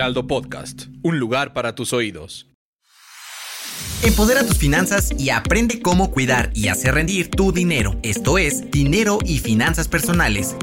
Heraldo Podcast, un lugar para tus oídos. Empodera tus finanzas y aprende cómo cuidar y hacer rendir tu dinero. Esto es Dinero y Finanzas Personales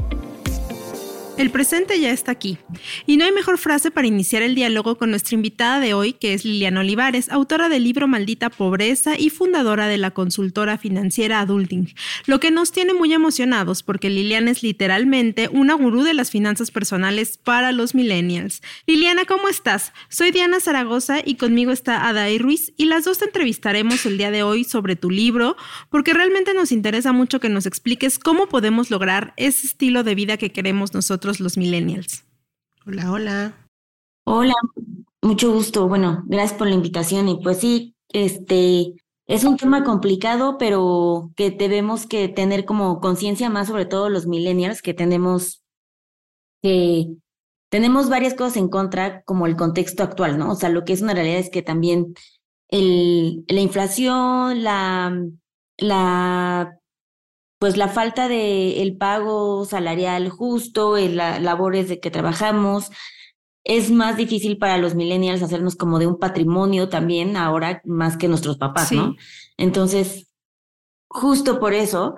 el presente ya está aquí. Y no hay mejor frase para iniciar el diálogo con nuestra invitada de hoy, que es Liliana Olivares, autora del libro Maldita Pobreza y fundadora de la consultora financiera Adulting. Lo que nos tiene muy emocionados porque Liliana es literalmente una gurú de las finanzas personales para los millennials. Liliana, ¿cómo estás? Soy Diana Zaragoza y conmigo está Adair Ruiz y las dos te entrevistaremos el día de hoy sobre tu libro porque realmente nos interesa mucho que nos expliques cómo podemos lograr ese estilo de vida que queremos nosotros los millennials. Hola, hola. Hola, mucho gusto. Bueno, gracias por la invitación y pues sí, este es un tema complicado, pero que debemos que tener como conciencia más sobre todo los millennials que tenemos que tenemos varias cosas en contra como el contexto actual, ¿no? O sea, lo que es una realidad es que también el, la inflación, la, la pues la falta de el pago salarial justo, en las labores de que trabajamos, es más difícil para los millennials hacernos como de un patrimonio también ahora más que nuestros papás, ¿no? Entonces, justo por eso,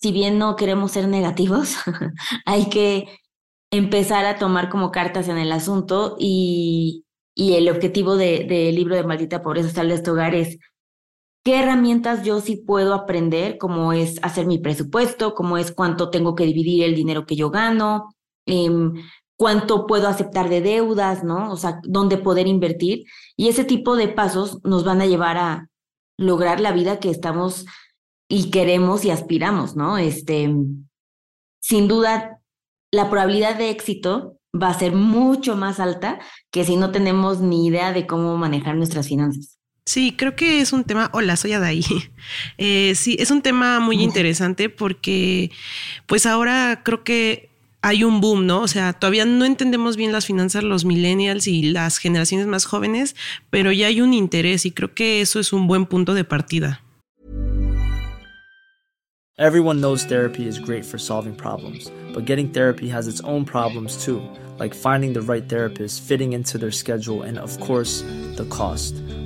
si bien no queremos ser negativos, hay que empezar a tomar como cartas en el asunto y, y el objetivo del de, libro de Maldita Pobreza Sal de este hogar es qué herramientas yo sí puedo aprender, cómo es hacer mi presupuesto, cómo es cuánto tengo que dividir el dinero que yo gano, em, cuánto puedo aceptar de deudas, ¿no? O sea, dónde poder invertir. Y ese tipo de pasos nos van a llevar a lograr la vida que estamos y queremos y aspiramos, ¿no? Este, sin duda, la probabilidad de éxito va a ser mucho más alta que si no tenemos ni idea de cómo manejar nuestras finanzas. Sí, creo que es un tema, hola, soy Adaí. Eh, sí, es un tema muy interesante porque pues ahora creo que hay un boom, ¿no? O sea, todavía no entendemos bien las finanzas los millennials y las generaciones más jóvenes, pero ya hay un interés y creo que eso es un buen punto de partida. Everyone knows therapy is great for solving problems, but getting therapy has its own problems too, like finding the right therapist, fitting into their schedule, and of course, the cost.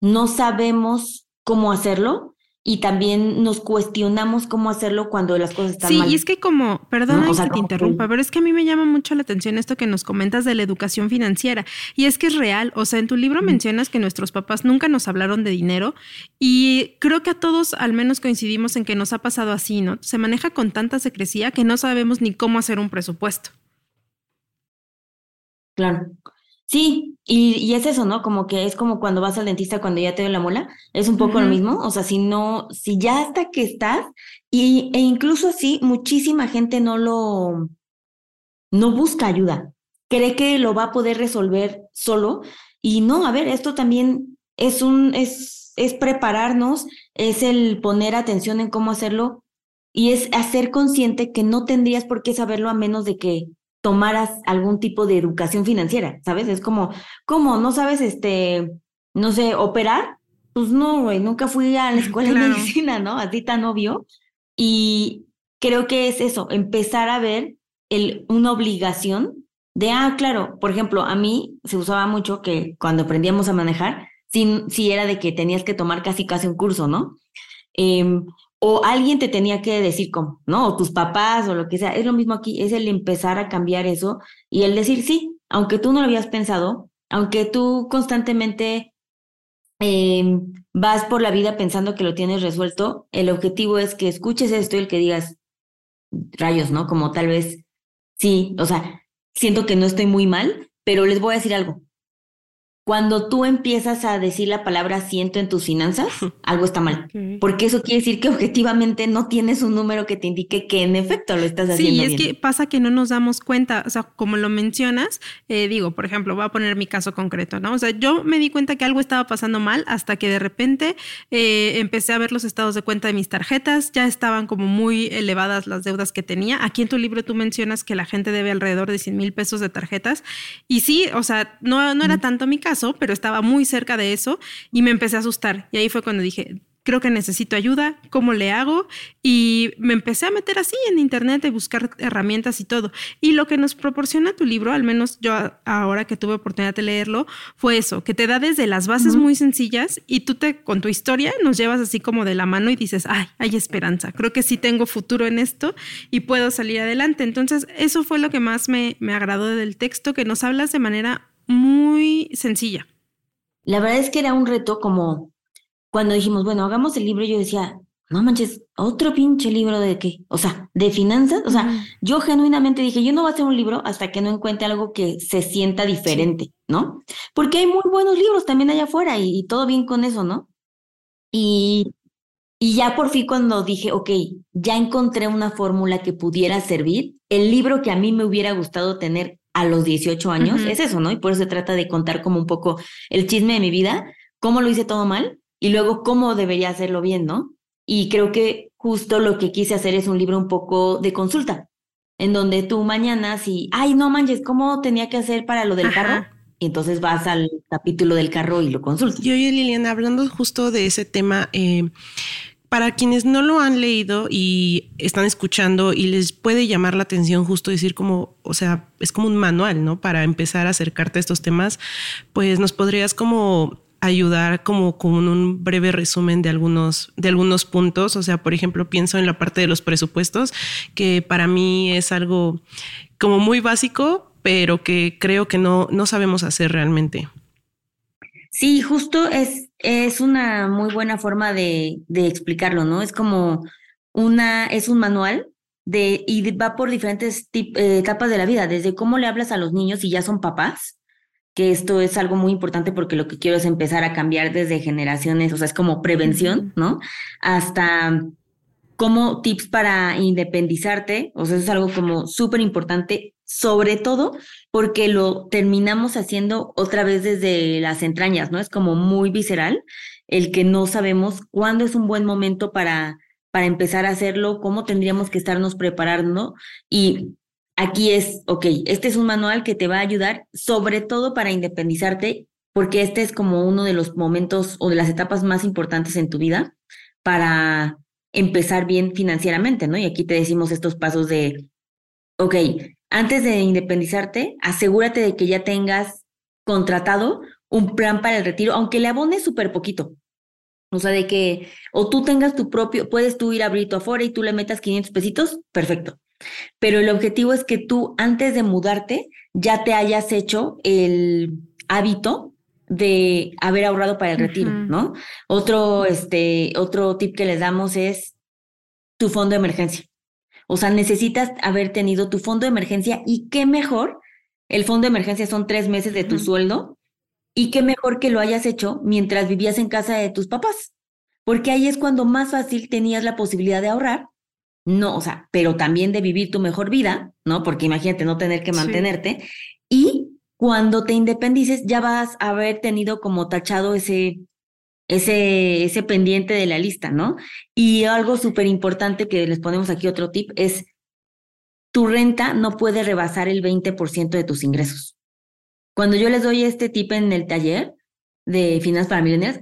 no sabemos cómo hacerlo y también nos cuestionamos cómo hacerlo cuando las cosas están mal. Sí, y es que como, perdón que te interrumpa, pero es que a mí me llama mucho la atención esto que nos comentas de la educación financiera. Y es que es real, o sea, en tu libro mencionas que nuestros papás nunca nos hablaron de dinero y creo que a todos al menos coincidimos en que nos ha pasado así, ¿no? Se maneja con tanta secrecía que no sabemos ni cómo hacer un presupuesto. Claro. Sí, y, es eso, ¿no? Como que es como cuando vas al dentista cuando ya te dio la muela, es un poco lo mismo, o sea, si no, si ya hasta que estás, y, e incluso así, muchísima gente no lo, no busca ayuda, cree que lo va a poder resolver solo, y no, a ver, esto también es un, es, es prepararnos, es el poner atención en cómo hacerlo, y es hacer consciente que no tendrías por qué saberlo a menos de que tomaras algún tipo de educación financiera, ¿sabes? Es como, ¿cómo? ¿No sabes, este, no sé, operar? Pues no, güey, nunca fui a la escuela de medicina, ¿no? Así tan obvio. Y creo que es eso, empezar a ver el, una obligación de, ah, claro, por ejemplo, a mí se usaba mucho que cuando aprendíamos a manejar, si, si era de que tenías que tomar casi casi un curso, ¿no? Eh, o alguien te tenía que decir cómo, ¿no? O tus papás o lo que sea. Es lo mismo aquí, es el empezar a cambiar eso y el decir sí, aunque tú no lo habías pensado, aunque tú constantemente em, vas por la vida pensando que lo tienes resuelto, el objetivo es que escuches esto y el que digas rayos, ¿no? Como tal vez sí, o sea, siento que no estoy muy mal, pero les voy a decir algo. Cuando tú empiezas a decir la palabra siento en tus finanzas, algo está mal. Porque eso quiere decir que objetivamente no tienes un número que te indique que en efecto lo estás haciendo. Sí, es que pasa que no nos damos cuenta. O sea, como lo mencionas, eh, digo, por ejemplo, voy a poner mi caso concreto, ¿no? O sea, yo me di cuenta que algo estaba pasando mal hasta que de repente eh, empecé a ver los estados de cuenta de mis tarjetas. Ya estaban como muy elevadas las deudas que tenía. Aquí en tu libro tú mencionas que la gente debe alrededor de 100 mil pesos de tarjetas. Y sí, o sea, no, no era tanto mi caso pero estaba muy cerca de eso y me empecé a asustar. Y ahí fue cuando dije, creo que necesito ayuda, ¿cómo le hago? Y me empecé a meter así en internet y buscar herramientas y todo. Y lo que nos proporciona tu libro, al menos yo ahora que tuve oportunidad de leerlo, fue eso, que te da desde las bases muy sencillas y tú te con tu historia nos llevas así como de la mano y dices, ay, hay esperanza, creo que sí tengo futuro en esto y puedo salir adelante. Entonces, eso fue lo que más me, me agradó del texto, que nos hablas de manera muy sencilla. La verdad es que era un reto como cuando dijimos, bueno, hagamos el libro, yo decía, no manches, otro pinche libro de qué, o sea, de finanzas, o sea, yo genuinamente dije, yo no voy a hacer un libro hasta que no encuentre algo que se sienta diferente, ¿no? Porque hay muy buenos libros también allá afuera y, todo bien con eso, ¿no? Y, y ya por fin cuando dije, ok, ya encontré una fórmula que pudiera servir, el libro que a mí me hubiera gustado tener a los 18 años, es eso, ¿no? Y por eso se trata de contar como un poco el chisme de mi vida, cómo lo hice todo mal y luego cómo debería hacerlo bien, ¿no? Y creo que justo lo que quise hacer es un libro un poco de consulta, en donde tú mañana si, ay, no manches, ¿cómo tenía que hacer para lo del carro? Y entonces vas al capítulo del carro y lo consultas. Yo y Liliana, hablando justo de ese tema, eh, para quienes no lo han leído y están escuchando y les puede llamar la atención justo decir como, o sea, es como un manual, ¿no? Para empezar a acercarte a estos temas, pues nos podrías como ayudar como con un breve resumen de algunos, de algunos puntos. O sea, por ejemplo, pienso en la parte de los presupuestos, que para mí es algo como muy básico, pero que creo que no, no sabemos hacer realmente. Sí, justo es, es una muy buena forma de, de explicarlo, ¿no? Es como una, es un manual de, y va por diferentes eh, etapas de la vida, desde cómo le hablas a los niños y ya son papás, que esto es algo muy importante porque lo que quiero es empezar a cambiar desde generaciones, o sea, es como prevención, ¿no? Hasta como tips para independizarte, o sea, es algo como súper importante, sobre todo porque lo terminamos haciendo otra vez desde las entrañas, ¿no? Es como muy visceral el que no sabemos cuándo es un buen momento para, para empezar a hacerlo, cómo tendríamos que estarnos preparando y aquí es, ok, este es un manual que te va a ayudar sobre todo para independizarte porque este es como uno de los momentos o de las etapas más importantes en tu vida para empezar bien financieramente, ¿no? Y aquí te decimos estos pasos de, ok, antes de independizarte, asegúrate de que ya tengas contratado un plan para el retiro, aunque le abones súper poquito. O sea, de que, o tú tengas tu propio, puedes tú ir a abrir tu afuera y tú le metas 500 pesitos, perfecto. Pero el objetivo es que tú antes de mudarte ya te hayas hecho el hábito de haber ahorrado para el retiro, ¿no? Otro, este, otro tip que les damos es tu fondo de emergencia. O sea, necesitas haber tenido tu fondo de emergencia y qué mejor, el fondo de emergencia son tres meses de tu sueldo y qué mejor que lo hayas hecho mientras vivías en casa de tus papás, porque ahí es cuando más fácil tenías la posibilidad de ahorrar, no, o sea, pero también de vivir tu mejor vida, ¿no? Porque imagínate no tener que mantenerte y cuando te independices ya vas a haber tenido como tachado ese, ese, ese pendiente de la lista, ¿no? Y algo súper importante que les ponemos aquí otro tip es, tu renta no puede rebasar el 20% de tus ingresos. Cuando yo les doy este tip en el taller de finanzas para millennials,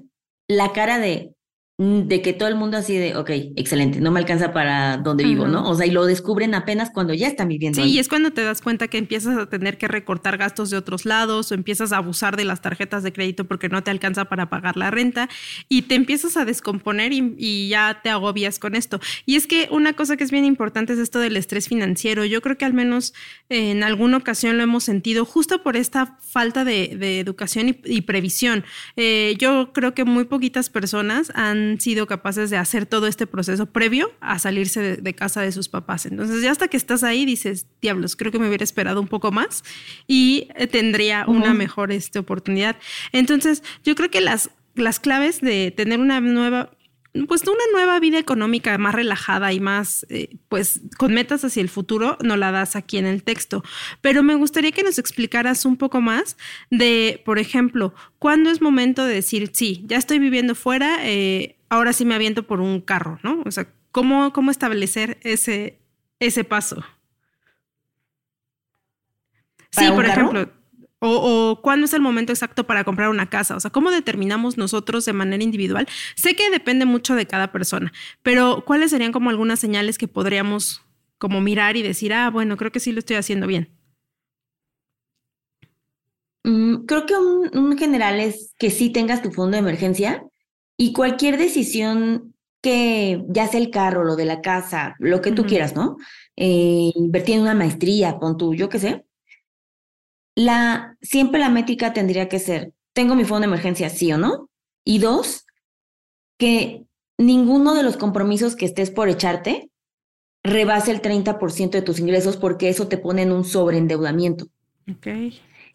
la cara de de que todo el mundo así de, ok, excelente, no me alcanza para donde vivo, ¿no? O sea, y lo descubren apenas cuando ya están viviendo. Sí, y es cuando te das cuenta que empiezas a tener que recortar gastos de otros lados o empiezas a abusar de las tarjetas de crédito porque no te alcanza para pagar la renta y te empiezas a descomponer y, ya te agobias con esto. Y es que una cosa que es bien importante es esto del estrés financiero. Yo creo que al menos en alguna ocasión lo hemos sentido justo por esta falta de, educación y, previsión. Eh, yo creo que muy poquitas personas han han sido capaces de hacer todo este proceso previo a salirse de, casa de sus papás. Entonces ya hasta que estás ahí dices, diablos, creo que me hubiera esperado un poco más y eh, tendría una mejor este, oportunidad. Entonces yo creo que las, las claves de tener una nueva pues una nueva vida económica más relajada y más, eh, pues, con metas hacia el futuro, no la das aquí en el texto. Pero me gustaría que nos explicaras un poco más de, por ejemplo, cuándo es momento de decir, sí, ya estoy viviendo fuera, eh, ahora sí me aviento por un carro, ¿no? O sea, ¿cómo, cómo establecer ese, ese paso? Sí, por ejemplo, o, cuándo es el momento exacto para comprar una casa? O sea, ¿cómo determinamos nosotros de manera individual? Sé que depende mucho de cada persona, pero ¿cuáles serían como algunas señales que podríamos como mirar y decir, ah, bueno, creo que sí lo estoy haciendo bien? Mm, creo que un, general es que sí tengas tu fondo de emergencia y cualquier decisión que ya sea el carro, lo de la casa, lo que tú quieras, ¿no? Eh, invertir en una maestría, pon tú, yo qué sé la, siempre la métrica tendría que ser, tengo mi fondo de emergencia, sí o no. Y dos, que ninguno de los compromisos que estés por echarte rebase el 30% de tus ingresos porque eso te pone en un sobreendeudamiento. Ok.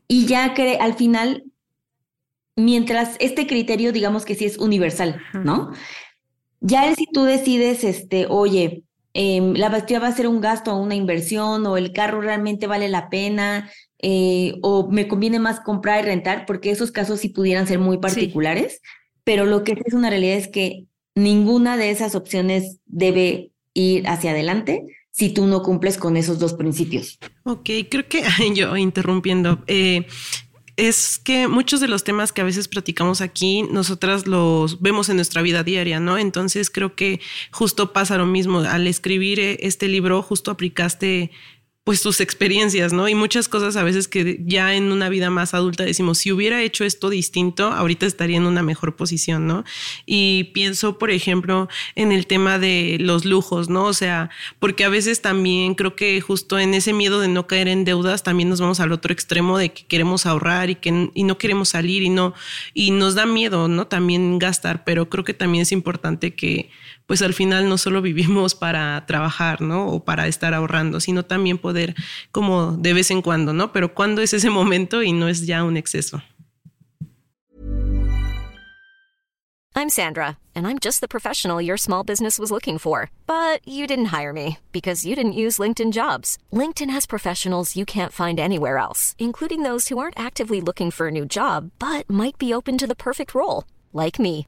Y ya que al final, mientras este criterio, digamos que sí es universal, ¿no? Ya si tú decides, este, oye, em, la bastilla va a ser un gasto o una inversión o el carro realmente vale la pena, eh, o me conviene más comprar y rentar, porque esos casos sí pudieran ser muy particulares, pero lo que es una realidad es que ninguna de esas opciones debe ir hacia adelante si tú no cumples con esos dos principios. Ok, creo que yo interrumpiendo, eh, es que muchos de los temas que a veces platicamos aquí, nosotras los vemos en nuestra vida diaria, ¿no? Entonces creo que justo pasa lo mismo. Al escribir eh, este libro, justo aplicaste pues sus experiencias, ¿no? Y muchas cosas a veces que ya en una vida más adulta decimos, si hubiera hecho esto distinto, ahorita estaría en una mejor posición, ¿no? Y pienso, por ejemplo, en el tema de los lujos, ¿no? O sea, porque a veces también creo que justo en ese miedo de no caer en deudas, también nos vamos al otro extremo de que queremos ahorrar y que y no queremos salir y no, y nos da miedo, ¿no? También gastar, pero creo que también es importante que pues al final no solo vivimos para trabajar, ¿no? O para estar ahorrando, sino también poder como de vez en cuando, ¿no? Pero cuando es ese momento y no es ya un exceso. I'm Sandra, and I'm just the professional your small business was looking for. But you didn't hire me because you didn't use LinkedIn jobs. LinkedIn has professionals you can't find anywhere else, including those who aren't actively looking for a new job, but might be open to the perfect role, like me.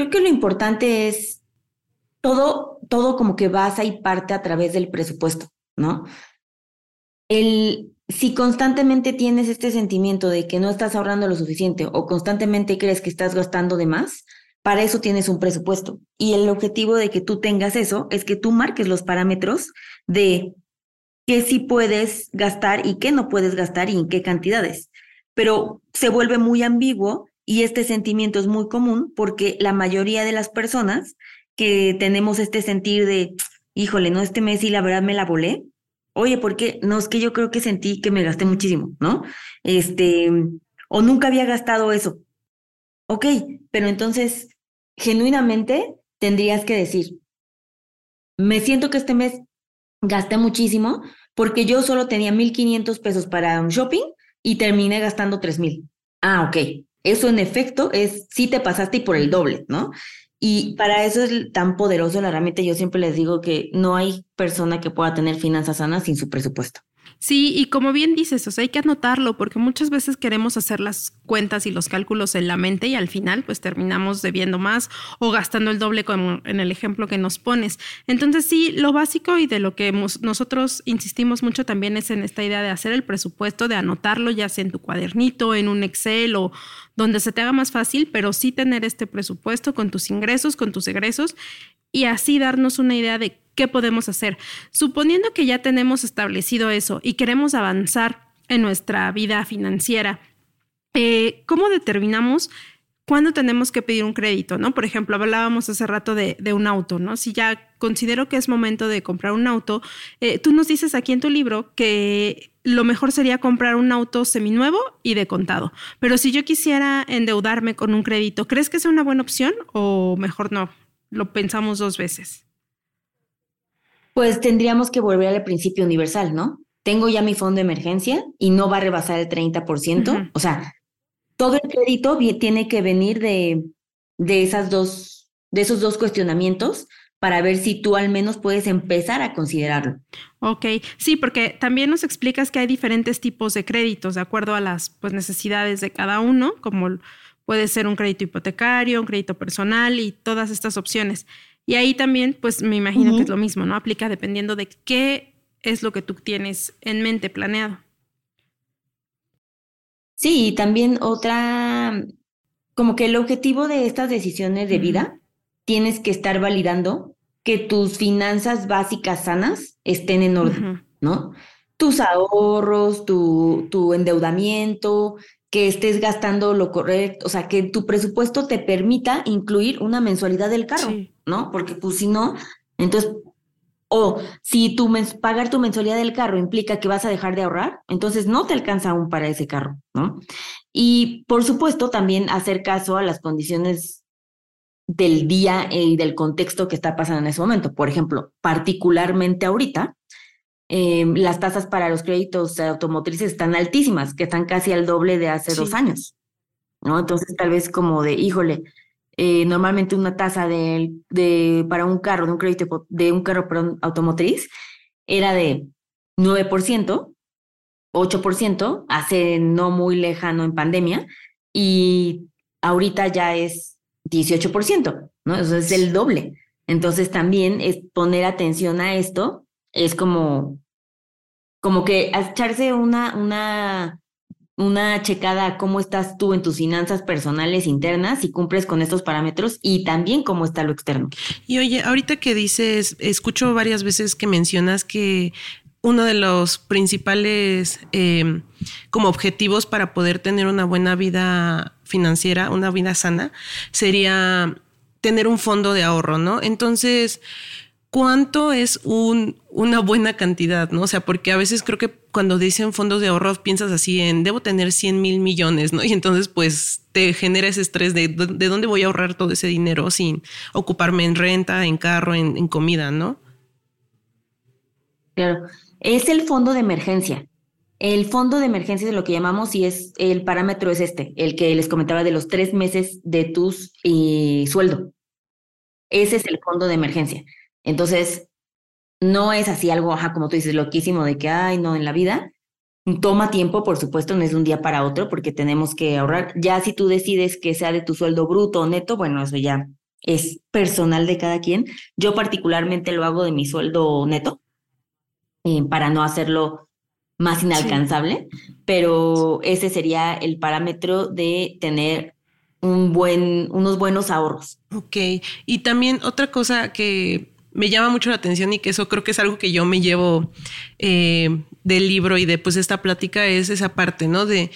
Creo que lo importante es todo, todo como que basa y parte a través del presupuesto, ¿no? el, si constantemente tienes este sentimiento de que no estás ahorrando lo suficiente o constantemente crees que estás gastando de más, para eso tienes un presupuesto. Y el objetivo de que tú tengas eso es que tú marques los parámetros de qué sí puedes gastar y qué no puedes gastar y en qué cantidades. Pero se vuelve muy ambiguo y este sentimiento es muy común porque la mayoría de las personas que tenemos este sentir de, híjole, no, este mes y la verdad me la volé, oye, ¿por qué? No, es que yo creo que sentí que me gasté muchísimo, ¿no? Este, o nunca había gastado eso. Ok, pero entonces, genuinamente tendrías que decir, me siento que este mes gasté muchísimo porque yo solo tenía 1.500 pesos para un shopping y terminé gastando 3.000. Ah, ok. Eso en efecto es, sí te pasaste y por el doble, ¿no? Y para eso es tan poderoso la herramienta. Yo siempre les digo que no hay persona que pueda tener finanzas sanas sin su presupuesto. Sí, y como bien dices, o sea, hay que anotarlo porque muchas veces queremos hacer las cuentas y los cálculos en la mente y al final pues terminamos debiendo más o gastando el doble como en el ejemplo que nos pones. Entonces sí, lo básico y de lo que nosotros insistimos mucho también es en esta idea de hacer el presupuesto, de anotarlo ya sea en tu cuadernito, en un Excel o donde se te haga más fácil, pero sí tener este presupuesto con tus ingresos, con tus egresos y así darnos una idea de qué podemos hacer. Suponiendo que ya tenemos establecido eso y queremos avanzar en nuestra vida financiera, eh, ¿cómo determinamos cuándo tenemos que pedir un crédito? ¿no? Por ejemplo, hablábamos hace rato de, un auto, ¿no? Si ya considero que es momento de comprar un auto, eh, tú nos dices aquí en tu libro que lo mejor sería comprar un auto seminuevo y de contado. Pero si yo quisiera endeudarme con un crédito, ¿crees que es una buena opción o mejor no? Lo pensamos dos veces pues tendríamos que volver al principio universal, ¿no? Tengo ya mi fondo de emergencia y no va a rebasar el 30%. O sea, todo el crédito tiene que venir de, de, esas dos, de esos dos cuestionamientos para ver si tú al menos puedes empezar a considerarlo. Ok, sí, porque también nos explicas que hay diferentes tipos de créditos de acuerdo a las pues, necesidades de cada uno, como puede ser un crédito hipotecario, un crédito personal y todas estas opciones. Y ahí también, pues me imagino que es lo mismo, ¿no? Aplica dependiendo de qué es lo que tú tienes en mente planeado. Sí, y también otra, como que el objetivo de estas decisiones de vida, tienes que estar validando que tus finanzas básicas sanas estén en orden, ¿no? Tus ahorros, tu, tu endeudamiento, que estés gastando lo correcto, o sea, que tu presupuesto te permita incluir una mensualidad del carro, ¿no? Porque pues si no, entonces, o si tu pagar tu mensualidad del carro implica que vas a dejar de ahorrar, entonces no te alcanza aún para ese carro, ¿no? Y por supuesto también hacer caso a las condiciones del día y del contexto que está pasando en ese momento. Por ejemplo, particularmente ahorita, Em, las tasas para los créditos automotrices están altísimas, que están casi al doble de hace dos años, ¿no? Entonces tal vez como de, híjole, eh, normalmente una tasa de, de, para un carro, de un crédito de un carro automotriz, era de 9%, 8%, hace no muy lejano en pandemia, y ahorita ya es 18%, ¿no? Eso es el doble. Entonces también es poner atención a esto es como, como que echarse una, una, una checada a cómo estás tú en tus finanzas personales internas y cumples con estos parámetros y también cómo está lo externo. Y oye, ahorita que dices, escucho varias veces que mencionas que uno de los principales em, como objetivos para poder tener una buena vida financiera, una vida sana, sería tener un fondo de ahorro, ¿no? Entonces, cuánto es un, una buena cantidad, ¿no? O sea, porque a veces creo que cuando dicen fondos de ahorro piensas así en, debo tener 100 mil millones, ¿no? Y entonces pues te genera ese estrés de, de dónde voy a ahorrar todo ese dinero sin ocuparme en renta, en carro, en, en comida, ¿no? Claro, es el fondo de emergencia. El fondo de emergencia es lo que llamamos y es el parámetro es este, el que les comentaba de los tres meses de tus eh, sueldo. Ese es el fondo de emergencia. Entonces, no es así algo, ajá, como tú dices, loquísimo de que, ay, no, en la vida. Toma tiempo, por supuesto, no es de un día para otro porque tenemos que ahorrar. Ya si tú decides que sea de tu sueldo bruto o neto, bueno, eso ya es personal de cada quien. Yo particularmente lo hago de mi sueldo neto eh, para no hacerlo más inalcanzable, pero ese sería el parámetro de tener un buen, unos buenos ahorros. Ok, y también otra cosa que me llama mucho la atención y que eso creo que es algo que yo me llevo eh, del libro y de pues esta plática es esa parte, ¿no? De,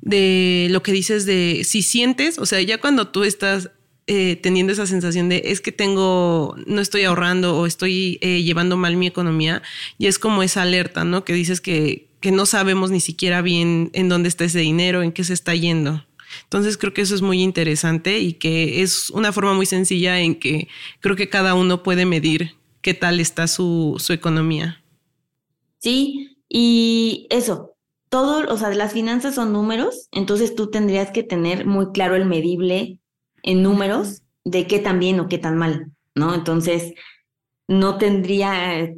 de lo que dices de si sientes, o sea, ya cuando tú estás eh, teniendo esa sensación de es que tengo, no estoy ahorrando o estoy eh, llevando mal mi economía, y es como esa alerta, ¿no? Que dices que, que no sabemos ni siquiera bien en dónde está ese dinero, en qué se está yendo. Entonces creo que eso es muy interesante y que es una forma muy sencilla en que creo que cada uno puede medir qué tal está su, su economía. Sí, y eso, todo, o sea, las finanzas son números, entonces tú tendrías que tener muy claro el medible en números de qué tan bien o qué tan mal, ¿no? Entonces, no tendría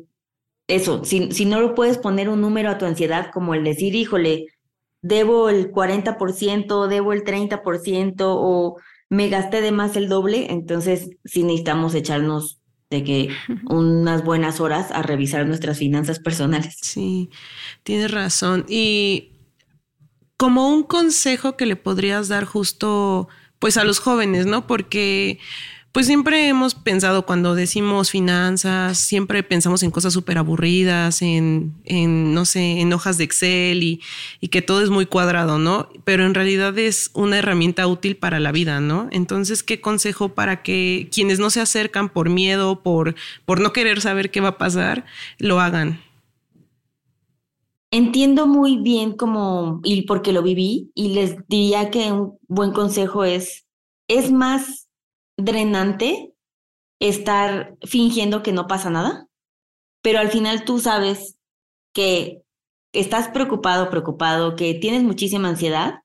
eso, si, si no lo puedes poner un número a tu ansiedad, como el decir, híjole, debo el 40%, debo el 30% o me gasté de más el doble, entonces sí necesitamos echarnos de que unas buenas horas a revisar nuestras finanzas personales. Sí, tienes razón. Y como un consejo que le podrías dar justo pues a los jóvenes, ¿no? Porque pues siempre hemos pensado cuando decimos finanzas, siempre pensamos en cosas súper aburridas, en, en, no sé, en hojas de Excel y, y, que todo es muy cuadrado, ¿no? Pero en realidad es una herramienta útil para la vida, ¿no? Entonces, ¿qué consejo para que quienes no se acercan por miedo, por, por no querer saber qué va a pasar, lo hagan? Entiendo muy bien cómo, y porque lo viví, y les diría que un buen consejo es, es más drenante estar fingiendo que no pasa nada, pero al final tú sabes que estás preocupado, preocupado, que tienes muchísima ansiedad,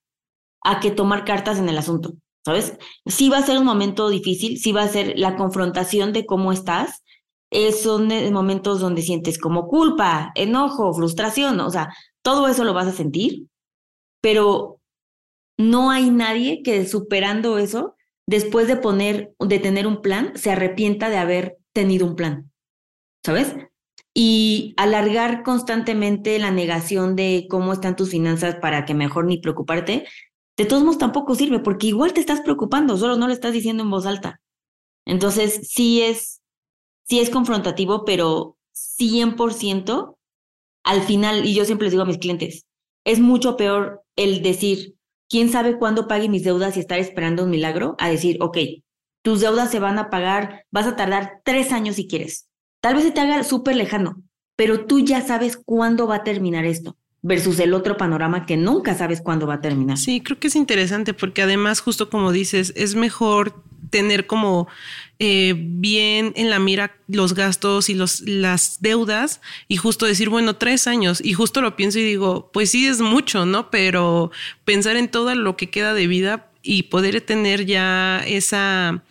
a que tomar cartas en el asunto, ¿sabes? Sí va a ser un momento difícil, sí va a ser la confrontación de cómo estás, eh, son momentos donde sientes como culpa, enojo, frustración, o sea, todo eso lo vas a sentir, pero no hay nadie que superando eso después de poner, de tener un plan, se arrepienta de haber tenido un plan, ¿sabes? Y alargar constantemente la negación de cómo están tus finanzas para que mejor ni preocuparte, de todos modos tampoco sirve, porque igual te estás preocupando, solo no lo estás diciendo en voz alta. Entonces, sí es, sí es confrontativo, pero 100% al final, y yo siempre les digo a mis clientes, es mucho peor el decir, quién sabe cuándo pague mis deudas y estar esperando un milagro, a decir, ok, tus deudas se van a pagar, vas a tardar tres años si quieres. Tal vez se te haga súper lejano, pero tú ya sabes cuándo va a terminar esto versus el otro panorama que nunca sabes cuándo va a terminar. Sí, creo que es interesante porque además, justo como dices, es mejor tener como eh, bien en la mira los gastos y los, las deudas y justo decir, bueno, tres años. Y justo lo pienso y digo, pues sí es mucho, ¿no? Pero pensar en todo lo que queda de vida y poder tener ya esa,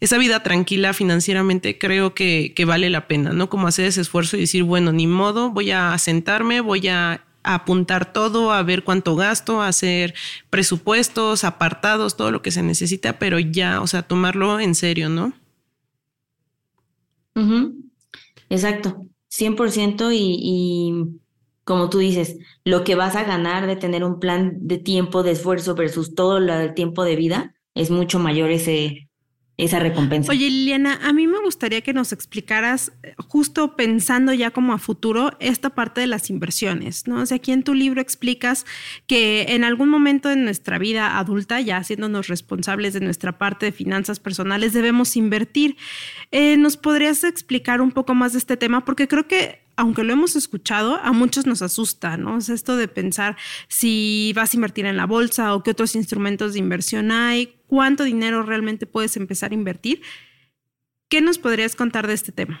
esa vida tranquila financieramente, creo que, que vale la pena, ¿no? Como hacer ese esfuerzo y decir, bueno, ni modo, voy a sentarme, voy a apuntar todo, a ver cuánto gasto, hacer presupuestos, apartados, todo lo que se necesita, pero ya, o sea, tomarlo en serio, ¿no? Exacto, 100% y, y como tú dices, lo que vas a ganar de tener un plan de tiempo, de esfuerzo versus todo el tiempo de vida, es mucho mayor ese, esa recompensa. Oye, Liliana, a mí me gustaría que nos explicaras, eh, justo pensando ya como a futuro, esta parte de las inversiones, ¿no? O sea, aquí en tu libro explicas que en algún momento de nuestra vida adulta, ya haciéndonos responsables de nuestra parte de finanzas personales, debemos invertir. Eh, ¿Nos podrías explicar un poco más de este tema? Porque creo que aunque lo hemos escuchado, a muchos nos asusta, ¿no? Es esto de pensar si vas a invertir en la bolsa o qué otros instrumentos de inversión hay, cuánto dinero realmente puedes empezar a invertir. ¿Qué nos podrías contar de este tema?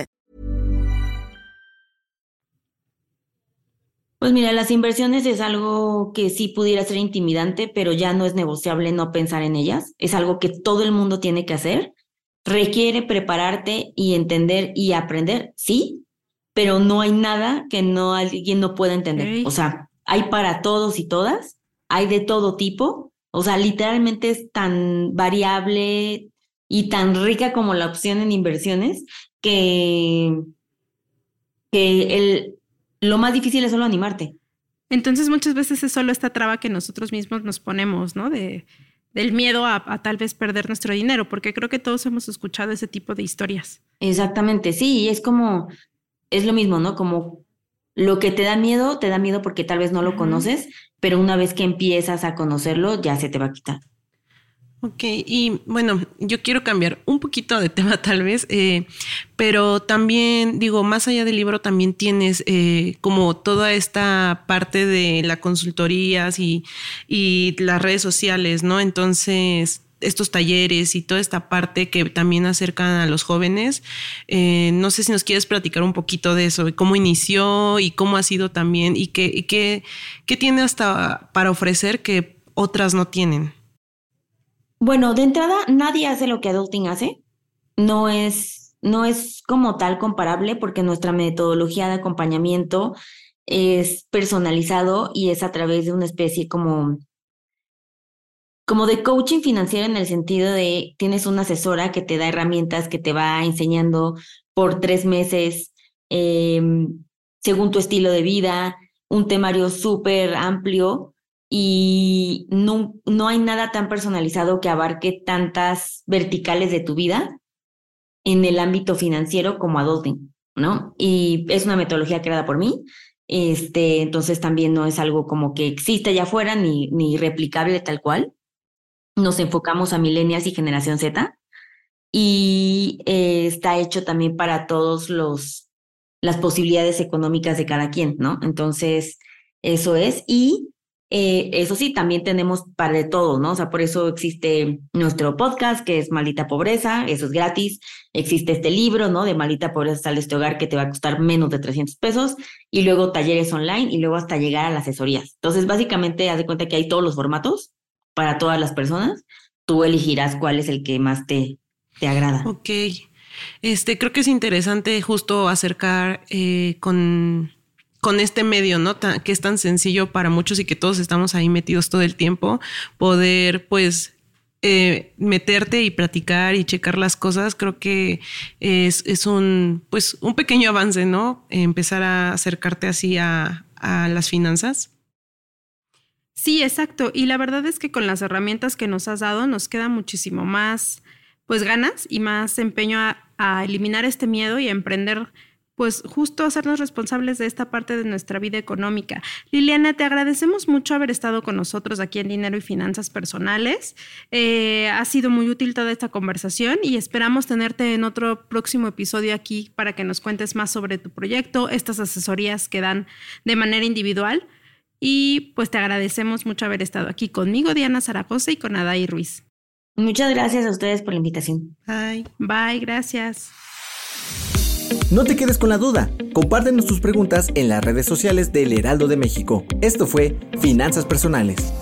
Pues mira, las inversiones es algo que sí pudiera ser intimidante, pero ya no es negociable no pensar en ellas. Es algo que todo el mundo tiene que hacer. Requiere prepararte y entender y aprender, sí, pero no hay nada que no alguien no pueda entender. O sea, hay para todos y todas, hay de todo tipo. O sea, literalmente es tan variable y tan rica como la opción en inversiones que, que el, lo más difícil es solo animarte. Entonces muchas veces es solo esta traba que nosotros mismos nos ponemos, ¿no? De, del miedo a, tal vez perder nuestro dinero, porque creo que todos hemos escuchado ese tipo de historias. Exactamente, sí, es como, es lo mismo, ¿no? Como lo que te da miedo, te da miedo porque tal vez no lo conoces, pero una vez que empiezas a conocerlo, ya se te va a quitar. Ok, y bueno, yo quiero cambiar un poquito de tema tal vez, eh, pero también digo, más allá del libro también tienes eh, como toda esta parte de las consultorías y, las redes sociales, ¿no? Entonces, estos talleres y toda esta parte que también acercan a los jóvenes. Eh, no sé si nos quieres platicar un poquito de eso, cómo inició y cómo ha sido también y qué, y qué, qué tiene hasta para ofrecer que otras no tienen. Bueno, de entrada, nadie hace lo que Adulting hace. No es, no es como tal comparable porque nuestra metodología de acompañamiento es personalizado y es a través de una especie como, como de coaching financiero en el sentido de tienes una asesora que te da herramientas, que te va enseñando por tres meses em, según tu estilo de vida, un temario súper amplio y no, no hay nada tan personalizado que abarque tantas verticales de tu vida en el ámbito financiero como adulting, ¿no? Y es una metodología creada por mí, este, entonces también no es algo como que existe allá afuera ni, ni replicable tal cual. Nos enfocamos a millennials y generación Z y eh, está hecho también para todos los las posibilidades económicas de cada quien, ¿no? Entonces, eso es. Y eh, eso sí, también tenemos para de todo, ¿no? O sea, por eso existe nuestro podcast, que es Maldita Pobreza, eso es gratis. Existe este libro, ¿no? De Maldita Pobreza sale este hogar, que te va a costar menos de 300 pesos. Y luego talleres online y luego hasta llegar a las asesorías. Entonces, básicamente, haz de cuenta que hay todos los formatos para todas las personas. Tú elegirás cuál es el que más te, te agrada. Ok. Este, creo que es interesante justo acercar eh, con con este medio, ¿no? que es tan sencillo para muchos y que todos estamos ahí metidos todo el tiempo, poder pues eh, meterte y platicar y checar las cosas, creo que es, es, un, pues, un pequeño avance, ¿no? Empezar a acercarte así a, a las finanzas. Sí, exacto. Y la verdad es que con las herramientas que nos has dado nos queda muchísimo más, pues, ganas y más empeño a, a eliminar este miedo y a emprender pues justo hacernos responsables de esta parte de nuestra vida económica. Liliana, te agradecemos mucho haber estado con nosotros aquí en Dinero y Finanzas Personales. Eh, ha sido muy útil toda esta conversación y esperamos tenerte en otro próximo episodio aquí para que nos cuentes más sobre tu proyecto, estas asesorías que dan de manera individual. Y pues te agradecemos mucho haber estado aquí conmigo, Diana Zaragoza, y con Adai Ruiz. Muchas gracias a ustedes por la invitación. Bye. Bye, gracias. No te quedes con la duda. Compártenos tus preguntas en las redes sociales del Heraldo de México. Esto fue Finanzas Personales.